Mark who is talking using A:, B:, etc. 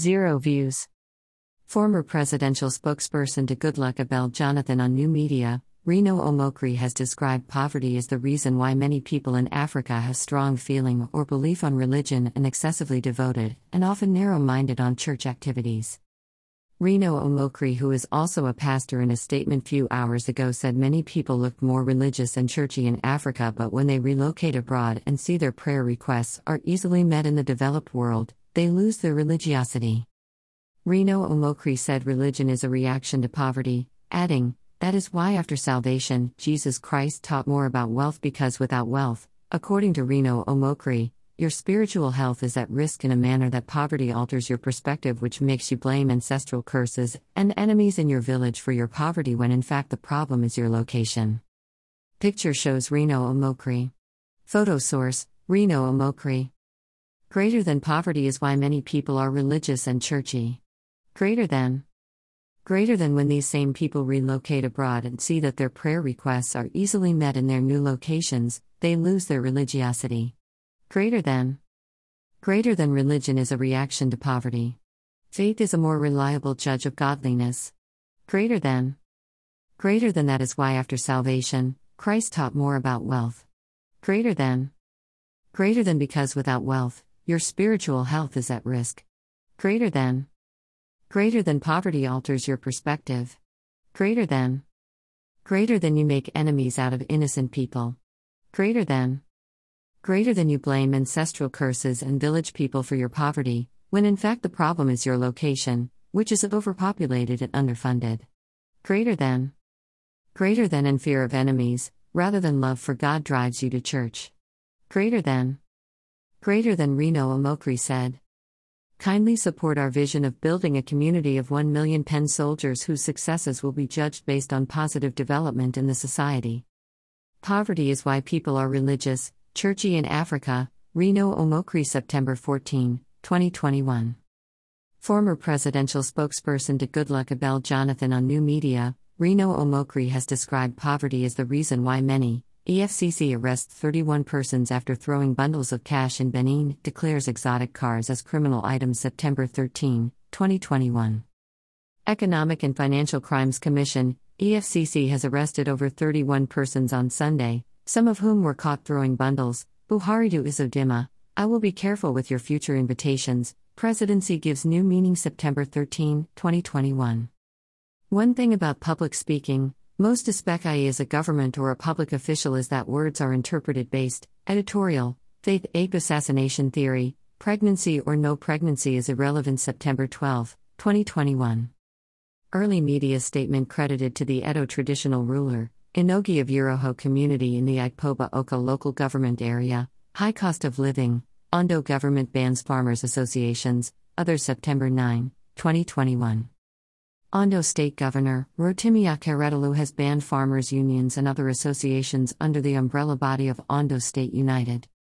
A: Zero views. Former presidential spokesperson to Goodluck Ebele Jonathan on New Media, Reno Omokri has described poverty as the reason why many people in Africa have strong feeling or belief on religion and excessively devoted, and often narrow minded on church activities. Reno Omokri, who is also a pastor, in a statement few hours ago said many people look more religious and churchy in Africa, but when they relocate abroad and see their prayer requests are easily met in the developed world, they lose their religiosity. Reno Omokri said religion is a reaction to poverty, adding, that is why, after salvation, Jesus Christ taught more about wealth because without wealth, according to Reno Omokri, your spiritual health is at risk in a manner that poverty alters your perspective, which makes you blame ancestral curses and enemies in your village for your poverty when in fact the problem is your location. Picture shows Reno Omokri. Photo source Reno Omokri. Greater than poverty is why many people are religious and churchy. Greater than. Greater than when these same people relocate abroad and see that their prayer requests are easily met in their new locations, they lose their religiosity. Greater than. Greater than religion is a reaction to poverty. Faith is a more reliable judge of godliness. Greater than. Greater than that is why after salvation, Christ taught more about wealth. Greater than. Greater than because without wealth, your spiritual health is at risk. Greater than. Greater than poverty alters your perspective. Greater than. Greater than you make enemies out of innocent people. Greater than. Greater than you blame ancestral curses and village people for your poverty, when in fact the problem is your location, which is overpopulated and underfunded. Greater than. Greater than in fear of enemies, rather than love for God drives you to church. Greater than. Greater than Reno Omokri said kindly support our vision of building a community of 1 million pen soldiers whose successes will be judged based on positive development in the society. Poverty is why people are religious, churchy in Africa, Reno Omokri, September 14, 2021. Former presidential spokesperson to Goodluck Ebele Jonathan on New Media, Reno Omokri has described poverty as the reason why many, EFCC arrests 31 persons after throwing bundles of cash in Benin, declares exotic cars as criminal items September 13, 2021. Economic and Financial Crimes Commission, EFCC has arrested over 31 persons on Sunday, some of whom were caught throwing bundles. Buharidu Isodima, I will be careful with your future invitations. Presidency gives new meaning September 13, 2021. One thing about public speaking, most Aspekai is a government or a public official is that words are interpreted based, editorial, faith ape assassination theory, pregnancy or no pregnancy is irrelevant September 12, 2021. Early media statement credited to the Edo traditional ruler, Enogie of Uroho community in the Ikpoba Okha local government area, high cost of living, Ondo government bans farmers associations, other September 9, 2021. Ondo State Governor, Rotimi Akeredolu has banned farmers' unions and other associations under the umbrella body of Ondo State United.